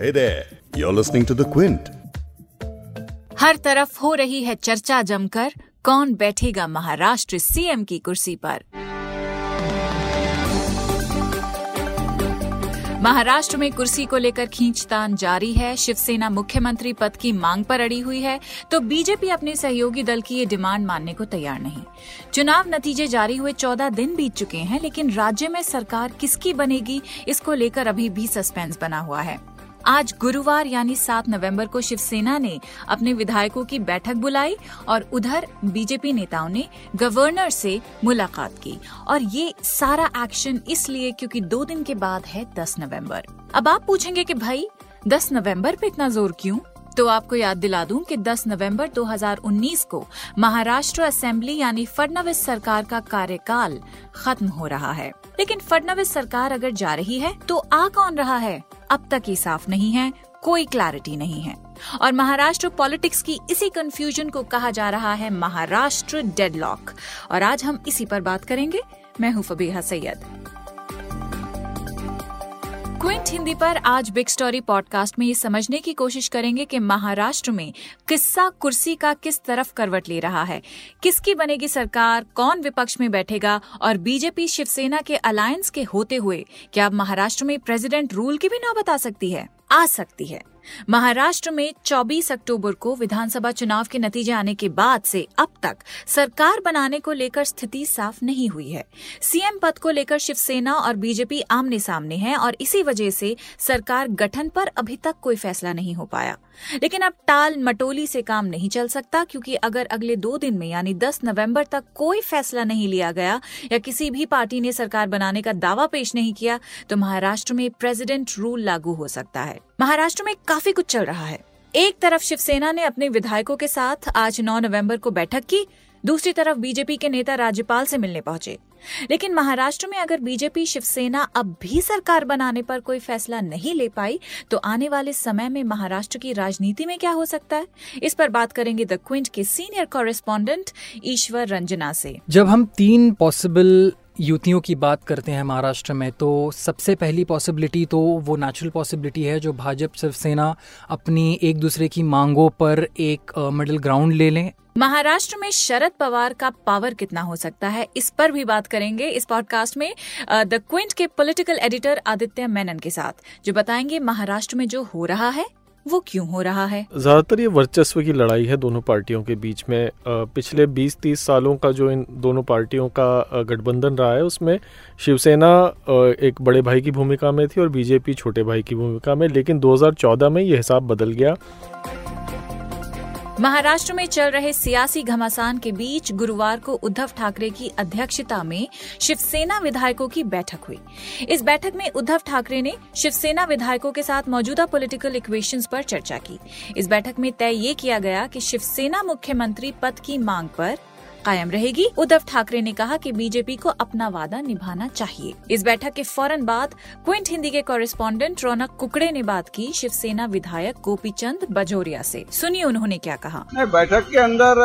Hey there, you're listening to The Quint. हर तरफ़ हो रही है चर्चा जमकर कौन बैठेगा महाराष्ट्र सीएम की कुर्सी पर? महाराष्ट्र में कुर्सी को लेकर खींचतान जारी है शिवसेना मुख्यमंत्री पद की मांग पर अड़ी हुई है तो बीजेपी अपने सहयोगी दल की ये डिमांड मानने को तैयार नहीं। चुनाव नतीजे जारी हुए चौदह दिन बीत चुके हैं लेकिन राज्य में सरकार किसकी बनेगी इसको लेकर अभी भी सस्पेंस बना हुआ है। आज गुरुवार यानी सात नवंबर को शिवसेना ने अपने विधायकों की बैठक बुलाई और उधर बीजेपी नेताओं ने गवर्नर से मुलाकात की। और ये सारा एक्शन इसलिए क्योंकि दो दिन के बाद है 10 नवंबर। अब आप पूछेंगे कि भाई 10 नवंबर पे इतना ज़ोर क्यों? तो आपको याद दिला दूँ कि 10 नवंबर 2019 को महाराष्ट्र असेंबली यानी फडनवीस सरकार का कार्यकाल खत्म हो रहा है। लेकिन फडनवीस सरकार अगर जा रही है तो आ कौन रहा है? अब तक ही साफ़ नहीं है, कोई क्लैरिटी नहीं है। और महाराष्ट्र पॉलिटिक्स की इसी कंफ्यूजन को कहा जा रहा है महाराष्ट्र डेडलॉक और आज हम इसी पर बात करेंगे। मैं हूँ फबीहा सैयद। क्विंट हिंदी पर आज बिग स्टोरी पॉडकास्ट में ये समझने की कोशिश करेंगे कि महाराष्ट्र में किस्सा कुर्सी का किस तरफ़ करवट ले रहा है। किसकी बनेगी सरकार, कौन विपक्ष में बैठेगा और बीजेपी शिवसेना के अलायंस के होते हुए क्या महाराष्ट्र में प्रेसिडेंट रूल की भी नौबत आ सकती है? आ सकती है। महाराष्ट्र में 24 अक्टूबर को विधानसभा चुनाव के नतीजे आने के बाद से अब तक सरकार बनाने को लेकर स्थिति साफ़ नहीं हुई है। सीएम पद को लेकर शिवसेना और बीजेपी आमने सामने है और इसी वजह से सरकार गठन पर अभी तक कोई फैसला नहीं हो पाया। लेकिन अब टाल मटोली से काम नहीं चल सकता, क्योंकि अगर अगले दो दिन में, यानी 10 नवंबर तक कोई फैसला नहीं लिया गया, या किसी भी पार्टी ने सरकार बनाने का दावा पेश नहीं किया तो महाराष्ट्र में प्रेसिडेंट रूल लागू हो सकता है। महाराष्ट्र में काफ़ी कुछ चल रहा है। एक तरफ़ शिवसेना ने अपने विधायकों के साथ आज 9 नवंबर को बैठक की, दूसरी तरफ़ बीजेपी के नेता राज्यपाल से मिलने पहुँचे। लेकिन महाराष्ट्र में अगर बीजेपी शिवसेना अब भी सरकार बनाने पर कोई फैसला नहीं ले पाई तो आने वाले समय में महाराष्ट्र की राजनीति में क्या हो सकता है? इस पर बात करेंगे द क्विंट के सीनियर कॉरेस्पॉन्डेंट ईश्वर रंजना से। जब हम तीन पॉसिबल युतियों की बात करते हैं महाराष्ट्र में तो सबसे पहली पॉसिबिलिटी तो वो नेचुरल पॉसिबिलिटी है जो भाजपा शिवसेना अपनी एक दूसरे की मांगों पर एक मिडिल ग्राउंड ले लें। महाराष्ट्र में शरद पवार का पावर कितना हो सकता है, इस पर भी बात करेंगे इस पॉडकास्ट में द क्विंट के पॉलिटिकल एडिटर आदित्य मेनन के साथ, जो बताएँगे महाराष्ट्र में जो हो रहा है। वो क्यों हो रहा है? ज़्यादातर ये वर्चस्व की लड़ाई है दोनों पार्टियों के बीच में। पिछले 20-30 सालों का जो इन दोनों पार्टियों का गठबंधन रहा है, उसमें शिवसेना एक बड़े भाई की भूमिका में थी और बीजेपी छोटे भाई की भूमिका में, लेकिन 2014 में ये हिसाब बदल गया। महाराष्ट्र में चल रहे सियासी घमासान के बीच गुरुवार को उद्धव ठाकरे की अध्यक्षता में शिवसेना विधायकों की बैठक हुई। इस बैठक में उद्धव ठाकरे ने शिवसेना विधायकों के साथ मौजूदा पॉलिटिकल इक्वेशंस पर चर्चा की। इस बैठक में तय ये किया गया कि शिवसेना मुख्यमंत्री पद की मांग पर कायम रहेगी। उद्धव ठाकरे ने कहा कि बीजेपी को अपना वादा निभाना चाहिए। इस बैठक के फ़ौरन बाद क्विंट हिंदी के कॉरेस्पॉन्डेंट रौनक कुकड़े ने बात की शिवसेना विधायक गोपी चंद बजोरिया ऐसी सुनिए उन्होंने क्या कहा। बैठक के अंदर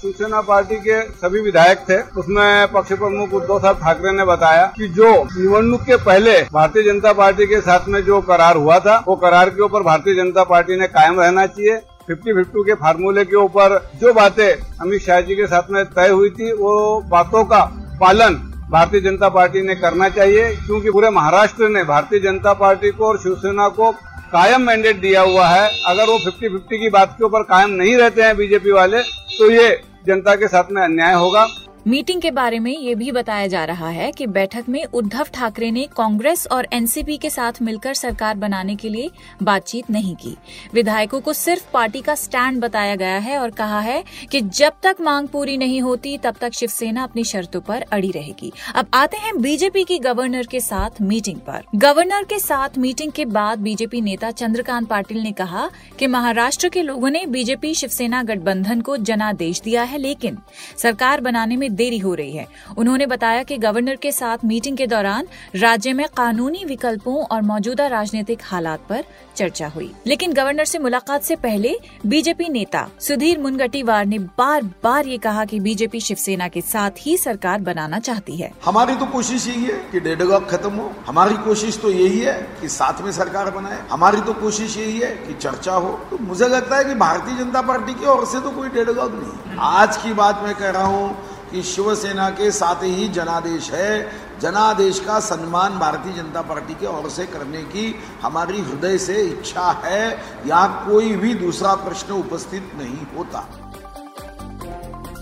शिवसेना पार्टी के सभी विधायक थे। उसमें पक्ष प्रमुख उद्धव साहब ठाकरे ने बताया कि जो निवडणूक के पहले भारतीय जनता पार्टी के साथ में जो करार हुआ था, वो करार के ऊपर भारतीय जनता पार्टी ने कायम रहना चाहिए। फिफ्टी फिफ्टी के फार्मूले के ऊपर जो बातें अमित शाह जी के साथ में तय हुई थी, वो बातों का पालन भारतीय जनता पार्टी ने करना चाहिए, क्योंकि पूरे महाराष्ट्र ने भारतीय जनता पार्टी को और शिवसेना को कायम मैंडेट दिया हुआ है। अगर वो फिफ्टी फिफ्टी की बात के ऊपर कायम नहीं रहते हैं बीजेपी वाले तो ये जनता के साथ में अन्याय होगा। मीटिंग के बारे में ये भी बताया जा रहा है कि बैठक में उद्धव ठाकरे ने कांग्रेस और एनसीपी के साथ मिलकर सरकार बनाने के लिए बातचीत नहीं की। विधायकों को सिर्फ़ पार्टी का स्टैंड बताया गया है और कहा है कि जब तक मांग पूरी नहीं होती, तब तक शिवसेना अपनी शर्तों पर अड़ी रहेगी। अब आते हैं बीजेपी की गवर्नर के साथ मीटिंग पर। गवर्नर के साथ मीटिंग के बाद बीजेपी नेता चंद्रकांत पाटिल ने कहा कि महाराष्ट्र के लोगों ने बीजेपी शिवसेना गठबंधन को जनादेश दिया है, लेकिन सरकार बनाने में देरी हो रही है। उन्होंने बताया कि गवर्नर के साथ मीटिंग के दौरान राज्य में कानूनी विकल्पों और मौजूदा राजनीतिक हालात पर चर्चा हुई। लेकिन गवर्नर से मुलाकात से पहले बीजेपी नेता सुधीर मुनगटीवार ने बार बार ये कहा कि बीजेपी शिवसेना के साथ ही सरकार बनाना चाहती है। हमारी तो कोशिश यही है कि डेडलॉक खत्म हो। हमारी कोशिश तो यही है कि साथ में सरकार बनाए। हमारी तो कोशिश यही है कि चर्चा हो। तो मुझे लगता है कि भारतीय जनता पार्टी की ओर से तो कोई डेडलॉक नहीं आज की बात मैं कह रहा हूँ कि शिवसेना के साथ ही जनादेश है। जनादेश का सम्मान भारतीय जनता पार्टी के ओर से करने की हमारी हृदय से इच्छा है। यहाँ कोई भी दूसरा प्रश्न उपस्थित नहीं होता।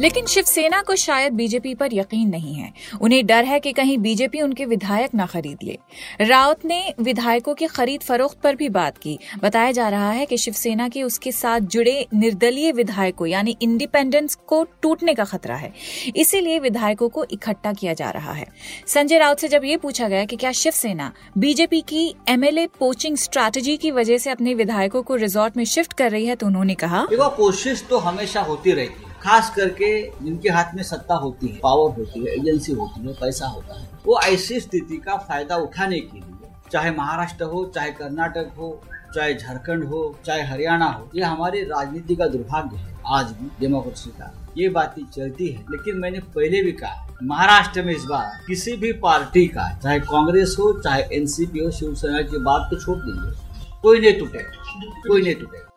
लेकिन शिवसेना को शायद बीजेपी पर यकीन नहीं है। उन्हें डर है कि कहीं बीजेपी उनके विधायक न खरीद ले। राउत ने विधायकों की खरीद फरोख्त पर भी बात की। बताया जा रहा है कि शिवसेना के उसके साथ जुड़े निर्दलीय विधायकों, यानी इंडिपेंडेंस को टूटने का खतरा है। इसीलिए विधायकों को इकट्ठा किया जा रहा है। संजय राउत से जब ये पूछा गया कि क्या शिवसेना बीजेपी की एमएलए पोचिंग स्ट्रैटेजी की वजह से अपने विधायकों को रिजॉर्ट में शिफ्ट कर रही है तो उन्होंने कहा कोशिश तो हमेशा होती रहती है खास करके जिनके हाथ में सत्ता होती है पावर होती है एजेंसी होती है, पैसा होता है, वो ऐसी स्थिति का फ़ायदा उठाने के लिए, चाहे महाराष्ट्र हो, चाहे कर्नाटक हो, चाहे झारखंड हो, चाहे हरियाणा हो, ये हमारी राजनीति का दुर्भाग्य है। आज भी डेमोक्रेसी का ये बातें चलती है। लेकिन मैंने पहले भी कहा महाराष्ट्र में इस बार किसी भी पार्टी का, चाहे कांग्रेस हो, चाहे एनसीपी हो, शिवसेना की बात तो छोड़ दीजिए, कोई नहीं टूटेगा, कोई नहीं टूटेगा।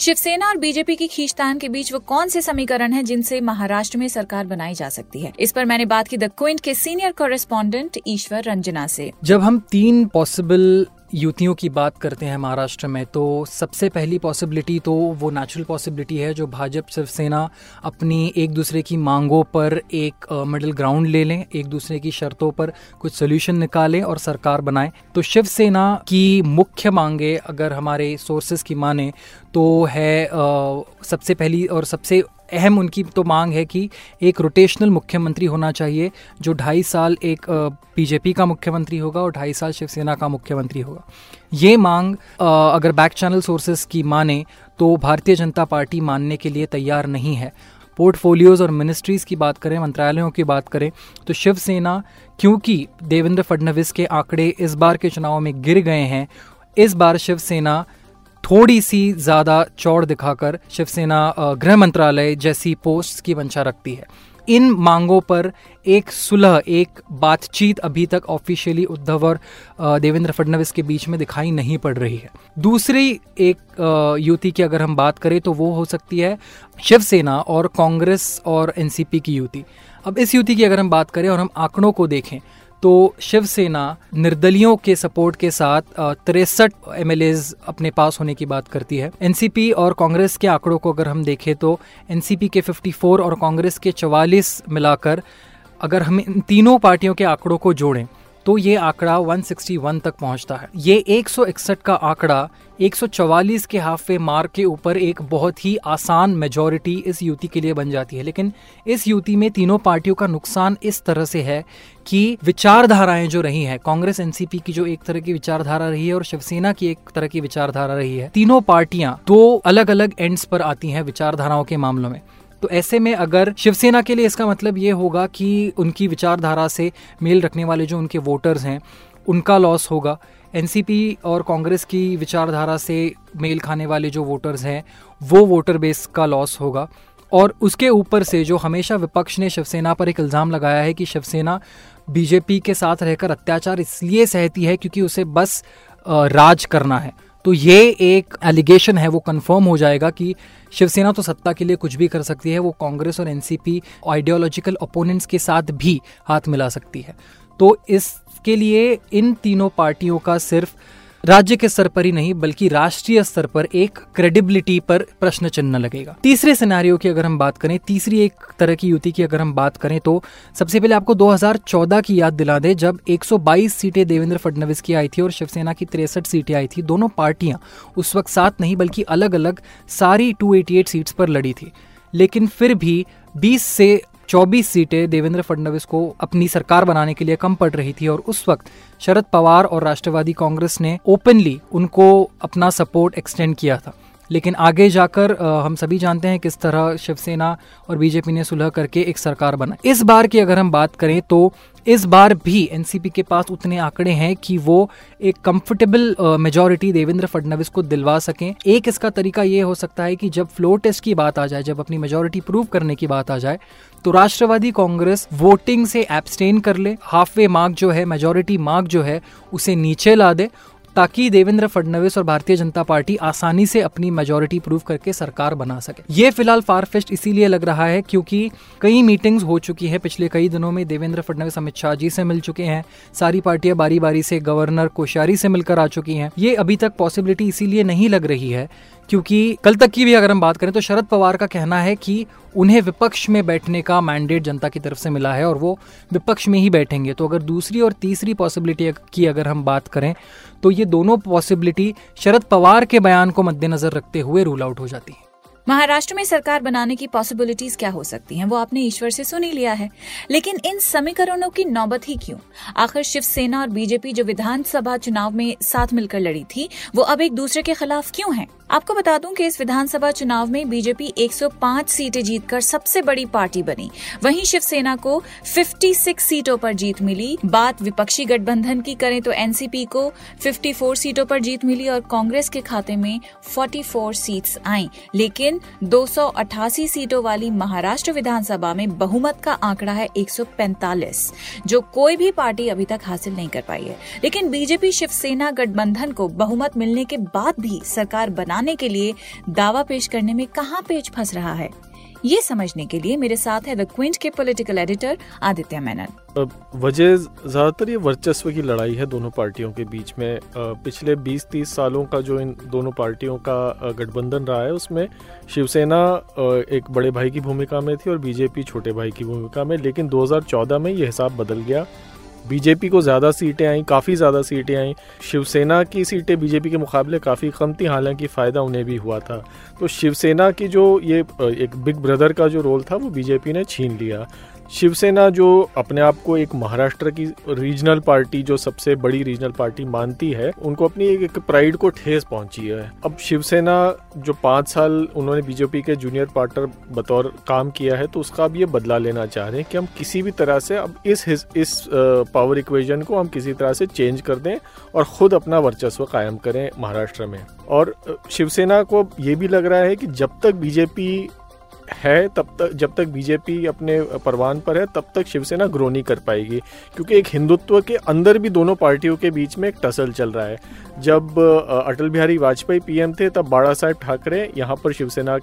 शिवसेना और बीजेपी की खींचतान के बीच वो कौन से समीकरण है जिनसे महाराष्ट्र में सरकार बनाई जा सकती है? इस पर मैंने बात की द क्विंट के सीनियर कॉरेस्पॉन्डेंट ईश्वर रंजना से। जब हम तीन पॉसिबल युतियों की बात करते हैं महाराष्ट्र में तो सबसे पहली पॉसिबिलिटी तो वो नेचुरल पॉसिबिलिटी है जो भाजपा, शिवसेना अपनी एक दूसरे की मांगों पर एक मिडिल ग्राउंड ले लें, एक दूसरे की शर्तों पर कुछ सोल्यूशन निकालें और सरकार बनाएँ। तो शिवसेना की मुख्य मांगे अगर हमारे सोर्सेज की माने तो है आ, सबसे पहली और सबसे अहम उनकी तो मांग है कि एक रोटेशनल मुख्यमंत्री होना चाहिए जो ढाई साल एक बीजेपी का मुख्यमंत्री होगा और ढाई साल शिवसेना का मुख्यमंत्री होगा। ये मांग आ, अगर बैक चैनल सोर्सेज की माने तो भारतीय जनता पार्टी मानने के लिए तैयार नहीं है। पोर्टफोलियोज और मिनिस्ट्रीज की बात करें मंत्रालयों की बात करें तो शिवसेना क्योंकि देवेंद्र फडणवीस के आंकड़े इस बार के चुनाव में गिर गए हैं इस बार शिवसेना थोड़ी सी ज़्यादा चौड़ दिखाकर शिवसेना गृह मंत्रालय जैसी पोस्ट की वंशा रखती है। इन मांगों पर एक सुलह, एक बातचीत अभी तक ऑफिशियली उद्धव और देवेंद्र फडणवीस के बीच में दिखाई नहीं पड़ रही है। दूसरी एक युति की अगर हम बात करें तो वो हो सकती है शिवसेना और कांग्रेस और एनसीपी की युति। अब इस युति की अगर हम बात करें और हम आंकड़ों को देखें तो शिवसेना निर्दलियों के सपोर्ट के साथ तिरसठ एम अपने पास होने की बात करती है। एनसीपी और कांग्रेस के आंकड़ों को अगर हम देखें तो एनसीपी के 54 और कांग्रेस के 44 मिलाकर अगर हम इन तीनों पार्टियों के आंकड़ों को जोड़ें तो ये आंकड़ा 161 तक पहुँचता है। ये 161 का आंकड़ा 144 के हाफ़ वे मार्क के ऊपर एक बहुत ही आसान मेजोरिटी इस युति के लिए बन जाती है। लेकिन इस युति में तीनों पार्टियों का नुकसान इस तरह से है कि विचारधाराएँ जो रही हैं, कांग्रेस, एनसीपी की जो एक तरह की विचारधारा रही है और शिवसेना की एक तरह की विचारधारा रही है, तीनों पार्टियाँ दो अलग अलग एंड्स पर आती हैं विचारधाराओं के मामलों में। तो ऐसे में अगर शिवसेना के लिए इसका मतलब ये होगा कि उनकी विचारधारा से मेल रखने वाले जो उनके वोटर्स हैं, उनका लॉस होगा। एनसीपी और कांग्रेस की विचारधारा से मेल खाने वाले जो वोटर्स हैं, वो वोटर बेस का लॉस होगा। और उसके ऊपर से जो हमेशा विपक्ष ने शिवसेना पर एक इल्ज़ाम लगाया है कि शिवसेना बीजेपी के साथ रहकर अत्याचार इसलिए सहती है क्योंकि उसे बस राज करना है। तो ये एक एलिगेशन है, वो कंफर्म हो जाएगा कि शिवसेना तो सत्ता के लिए कुछ भी कर सकती है, वो कांग्रेस और एनसीपी आइडियोलॉजिकल ओपोनेंट्स के साथ भी हाथ मिला सकती है। तो इसके लिए इन तीनों पार्टियों का सिर्फ़ राज्य के स्तर पर ही नहीं, बल्कि राष्ट्रीय स्तर पर एक क्रेडिबिलिटी पर प्रश्न चिन्ह लगेगा। तीसरे सिनारियो की अगर हम बात करें, तीसरी एक तरह की युति की अगर हम बात करें तो सबसे पहले आपको 2014 की याद दिला दे, जब 122 सीटें देवेंद्र फडणवीस की आई थी और शिवसेना की तिरसठ सीटें आई थी। दोनों पार्टियाँ उस वक्त साथ नहीं, बल्कि अलग अलग सारी टू सीट्स पर लड़ी थी। लेकिन फिर भी 20 से 24 सीटें देवेंद्र फडणवीस को अपनी सरकार बनाने के लिए कम पड़ रही थी और उस वक्त शरद पवार और राष्ट्रवादी कांग्रेस ने ओपनली उनको अपना सपोर्ट एक्सटेंड किया था। लेकिन आगे जाकर हम सभी जानते हैं किस तरह शिवसेना और बीजेपी ने सुलह करके एक सरकार बना। इस बार की अगर हम बात करें तो इस बार भी एनसीपी के पास उतने आंकड़े हैं कि वो एक कंफर्टेबल मेजोरिटी देवेंद्र फडणवीस को दिलवा सकें। एक इसका तरीका ये हो सकता है कि जब फ्लोर टेस्ट की बात आ जाए, जब अपनी मेजोरिटी प्रूव करने की बात आ जाए तो राष्ट्रवादी कांग्रेस वोटिंग से एब्सटेन कर ले। हाफ़ वे मार्क जो है मेजोरिटी मार्क जो है, उसे नीचे ला दे ताकि देवेंद्र फडणवीस और भारतीय जनता पार्टी आसानी से अपनी मेजोरिटी प्रूव करके सरकार बना सके। ये फ़िलहाल फारफेस्ट इसीलिए लग रहा है क्योंकि कई मीटिंग्स हो चुकी है। पिछले कई दिनों में देवेंद्र फडणवीस, अमित शाह जी से मिल चुके हैं। सारी पार्टियाँ बारी बारी से गवर्नर कोश्यारी से मिलकर आ चुकी हैं। ये अभी तक पॉसिबिलिटी इसीलिए नहीं लग रही है क्योंकि कल तक की भी अगर हम बात करें तो शरद पवार का कहना है कि उन्हें विपक्ष में बैठने का मैंडेट जनता की तरफ़ से मिला है और वो विपक्ष में ही बैठेंगे। तो अगर दूसरी और तीसरी पॉसिबिलिटी की अगर हम बात करें तो ये दोनों पॉसिबिलिटी शरद पवार के बयान को मद्देनजर रखते हुए रूल आउट हो जाती है। महाराष्ट्र में सरकार बनाने की पॉसिबिलिटीज क्या हो सकती हैं? वो आपने ईश्वर से सुनी लिया है। लेकिन इन समीकरणों की नौबत ही क्यों? आखिर शिवसेना और बीजेपी जो विधानसभा चुनाव में साथ मिलकर लड़ी थी, वो अब एक दूसरे के खिलाफ क्यों हैं? आपको बता दूँ कि इस विधानसभा चुनाव में बीजेपी 105 सीटें जीतकर सबसे बड़ी पार्टी बनी। वहीं शिवसेना को 56 सीटों पर जीत मिली। बात विपक्षी गठबंधन की करें तो एनसीपी को 54 सीटों पर जीत मिली और कांग्रेस के खाते में 44 सीट्स आई। लेकिन 288 सीटों वाली महाराष्ट्र विधानसभा में बहुमत का आंकड़ा है 145 जो कोई भी पार्टी अभी तक हासिल नहीं कर पाई है। लेकिन बीजेपी शिवसेना गठबंधन को बहुमत मिलने के बाद भी सरकार बना बनाने के लिए दावा पेश करने में कहाँ पेच फंस रहा है? ये समझने के लिए मेरे साथ है द क्विंट के पॉलिटिकल एडिटर आदित्य मेनन। वजह ज़्यादातर ये वर्चस्व की लड़ाई है दोनों पार्टियों के बीच में। पिछले 20-30 सालों का जो इन दोनों पार्टियों का गठबंधन रहा है, उसमें शिवसेना एक बड़े भाई की भूमिका में थी और बीजेपी छोटे भाई की भूमिका में, लेकिन 2014 में ये हिसाब बदल गया। बीजेपी को ज़्यादा सीटें आई, काफ़ी ज़्यादा सीटें आई। शिवसेना की सीटें बीजेपी के मुकाबले काफ़ी कम थी, हालाँकि फ़ायदा उन्हें भी हुआ था। तो शिवसेना की जो ये, एक बिग ब्रदर का जो रोल था, वो बीजेपी ने छीन लिया। शिवसेना जो अपने आप को एक महाराष्ट्र की रीजनल पार्टी जो सबसे बड़ी रीजनल पार्टी मानती है उनको अपनी एक, एक प्राइड को ठेस पहुँची है। अब शिवसेना जो पाँच साल उन्होंने बीजेपी के जूनियर पार्टनर बतौर काम किया है तो उसका अब ये बदला लेना चाह रहे हैं कि हम किसी भी तरह से अब इस इस पावर इक्वेशन को हम किसी तरह से चेंज कर दें और खुद अपना वर्चस्व कायम करें महाराष्ट्र में। और शिवसेना को ये भी लग रहा है कि जब तक बीजेपी है, तब तक, जब तक बीजेपी अपने परवान पर है, तब तक शिवसेना ग्रो नहीं कर पाएगी। क्योंकि एक हिंदुत्व के अंदर भी दोनों पार्टियों के बीच में एक टसल चल रहा है। जब अटल बिहारी वाजपेयी पीएम थे, तब बाड़ा साहेब ठाकरे यहाँ पर शिवसेना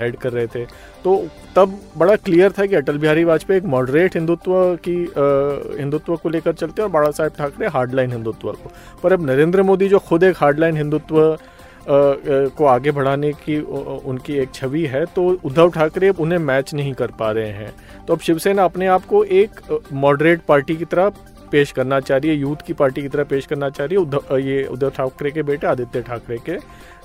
हेड कर रहे थे। तो तब बड़ा क्लियर था कि अटल बिहारी वाजपेयी एक मॉडरेट हिंदुत्व की हिंदुत्व को लेकर चलते और बाड़ा साहेब ठाकरे हार्डलाइन हिंदुत्व को। पर अब नरेंद्र मोदी जो खुद एक हार्डलाइन हिंदुत्व को आगे बढ़ाने की उनकी एक छवि है तो उद्धव ठाकरे उन्हें मैच नहीं कर पा रहे हैं। तो अब शिवसेना अपने आप को एक मॉडरेट पार्टी की तरह पेश करना चाह रही है यूथ की पार्टी की तरह पेश करना चाह रही है उद्धव ये उद्धव ठाकरे के बेटे, आदित्य ठाकरे के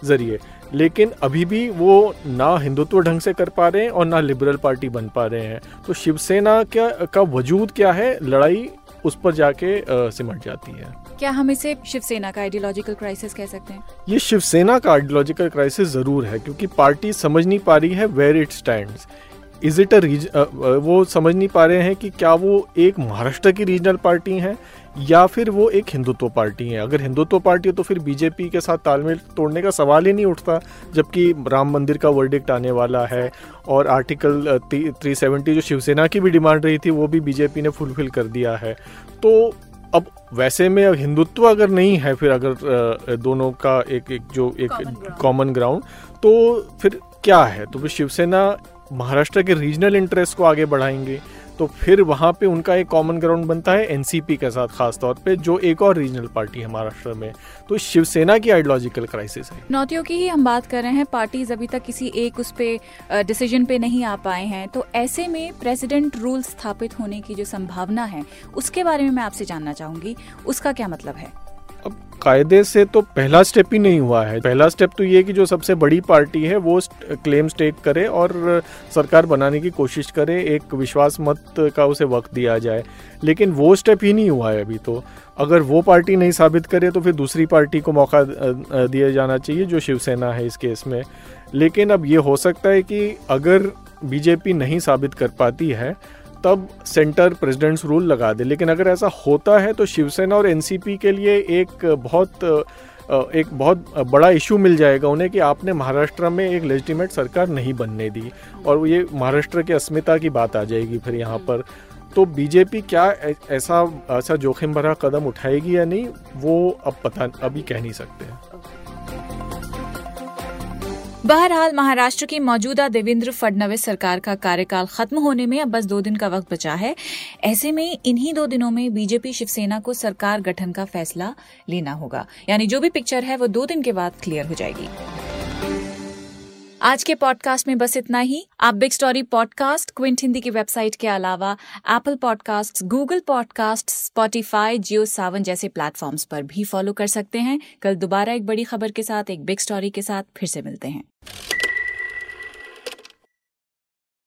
ज़रिए। लेकिन अभी भी वो ना हिंदुत्व ढंग से कर पा रहे हैं और ना लिबरल पार्टी बन पा रहे हैं। तो शिवसेना क्या, का वजूद क्या है? लड़ाई उस पर जाके सिमट जाती है। क्या हम इसे शिवसेना का आइडियोलॉजिकल क्राइसिस कह सकते हैं? ये शिवसेना का आइडियोलॉजिकल क्राइसिस ज़रूर है क्योंकि पार्टी समझ नहीं पा रही है where it stand is it a ridge वो समझ नहीं पा रहे हैं कि क्या वो एक महाराष्ट्र की रीजनल पार्टी है या फिर वो एक हिंदुत्व पार्टी है। अगर हिंदुत्व पार्टी है तो फिर बीजेपी के साथ तालमेल तोड़ने का सवाल ही नहीं उठता जबकि राम मंदिर का वर्डिक्ट आने वाला है और आर्टिकल थ्री सेवेंटी जो शिवसेना की भी डिमांड रही थी वो भी बीजेपी ने फुलफिल कर दिया है। तो अब वैसे में हिंदुत्व अगर नहीं है फिर अगर दोनों का एक एक जो एक कॉमन ग्राउंड तो फिर क्या है? तो फिर शिवसेना महाराष्ट्र के रीजनल इंटरेस्ट को आगे बढ़ाएँगे तो फिर वहाँ पे उनका एक कॉमन ग्राउंड बनता है एनसीपी के साथ, खास तौर पे, जो एक और रीजनल पार्टी है महाराष्ट्र में। तो शिवसेना की आइडियोलॉजिकल क्राइसिस है। नौतियों की ही हम बात कर रहे हैं पार्टीज़ अभी तक किसी एक उस पे डिसीज़न पे नहीं आ पाए हैं। तो ऐसे में प्रेसिडेंट रूल स्थापित होने की जो संभावना है, उसके बारे में मैं आपसे जानना चाहूँगी। उसका क्या मतलब है? अब कायदे से तो पहला स्टेप ही नहीं हुआ है। पहला स्टेप तो ये कि जो सबसे बड़ी पार्टी है, वो क्लेम स्टेट करे और सरकार बनाने की कोशिश करे, एक विश्वास मत का उसे वक्त दिया जाए। लेकिन वो स्टेप ही नहीं हुआ है अभी तो। अगर वो पार्टी नहीं साबित करे तो फिर दूसरी पार्टी को मौका दिया जाना चाहिए, जो शिवसेना है इस केस में। लेकिन अब ये हो सकता है कि अगर बीजेपी नहीं साबित कर पाती है तब सेंटर प्रेसिडेंट्स रूल लगा दे। लेकिन अगर ऐसा होता है तो शिवसेना और एनसीपी के लिए एक बहुत एक बहुत बड़ा इशू मिल जाएगा उन्हें कि आपने महाराष्ट्र में एक लेजिटिमेट सरकार नहीं बनने दी। और ये महाराष्ट्र की अस्मिता की बात आ जाएगी फिर यहाँ पर। तो बीजेपी क्या ऐसा ऐसा जोखिम भरा कदम उठाएगी या नहीं, वो अब पता, अभी कह नहीं सकते। बहरहाल, महाराष्ट्र की मौजूदा देवेंद्र फडणवीस सरकार का कार्यकाल खत्म होने में अब बस दो दिन का वक्त बचा है। ऐसे में इन्हीं दो दिनों में बीजेपी शिवसेना को सरकार गठन का फैसला लेना होगा। यानी जो भी पिक्चर है, वो दो दिन के बाद क्लियर हो जाएगी। आज के पॉडकास्ट में बस इतना ही। आप big story podcast Quint Hindi की वेबसाइट के अलावा Apple podcast Google podcast Spotify Jio Saavn जैसे प्लेटफॉर्म्स पर भी फॉलो कर सकते हैं। कल दोबारा एक बड़ी खबर के साथ, एक बिग स्टोरी के साथ फिर से मिलते हैं।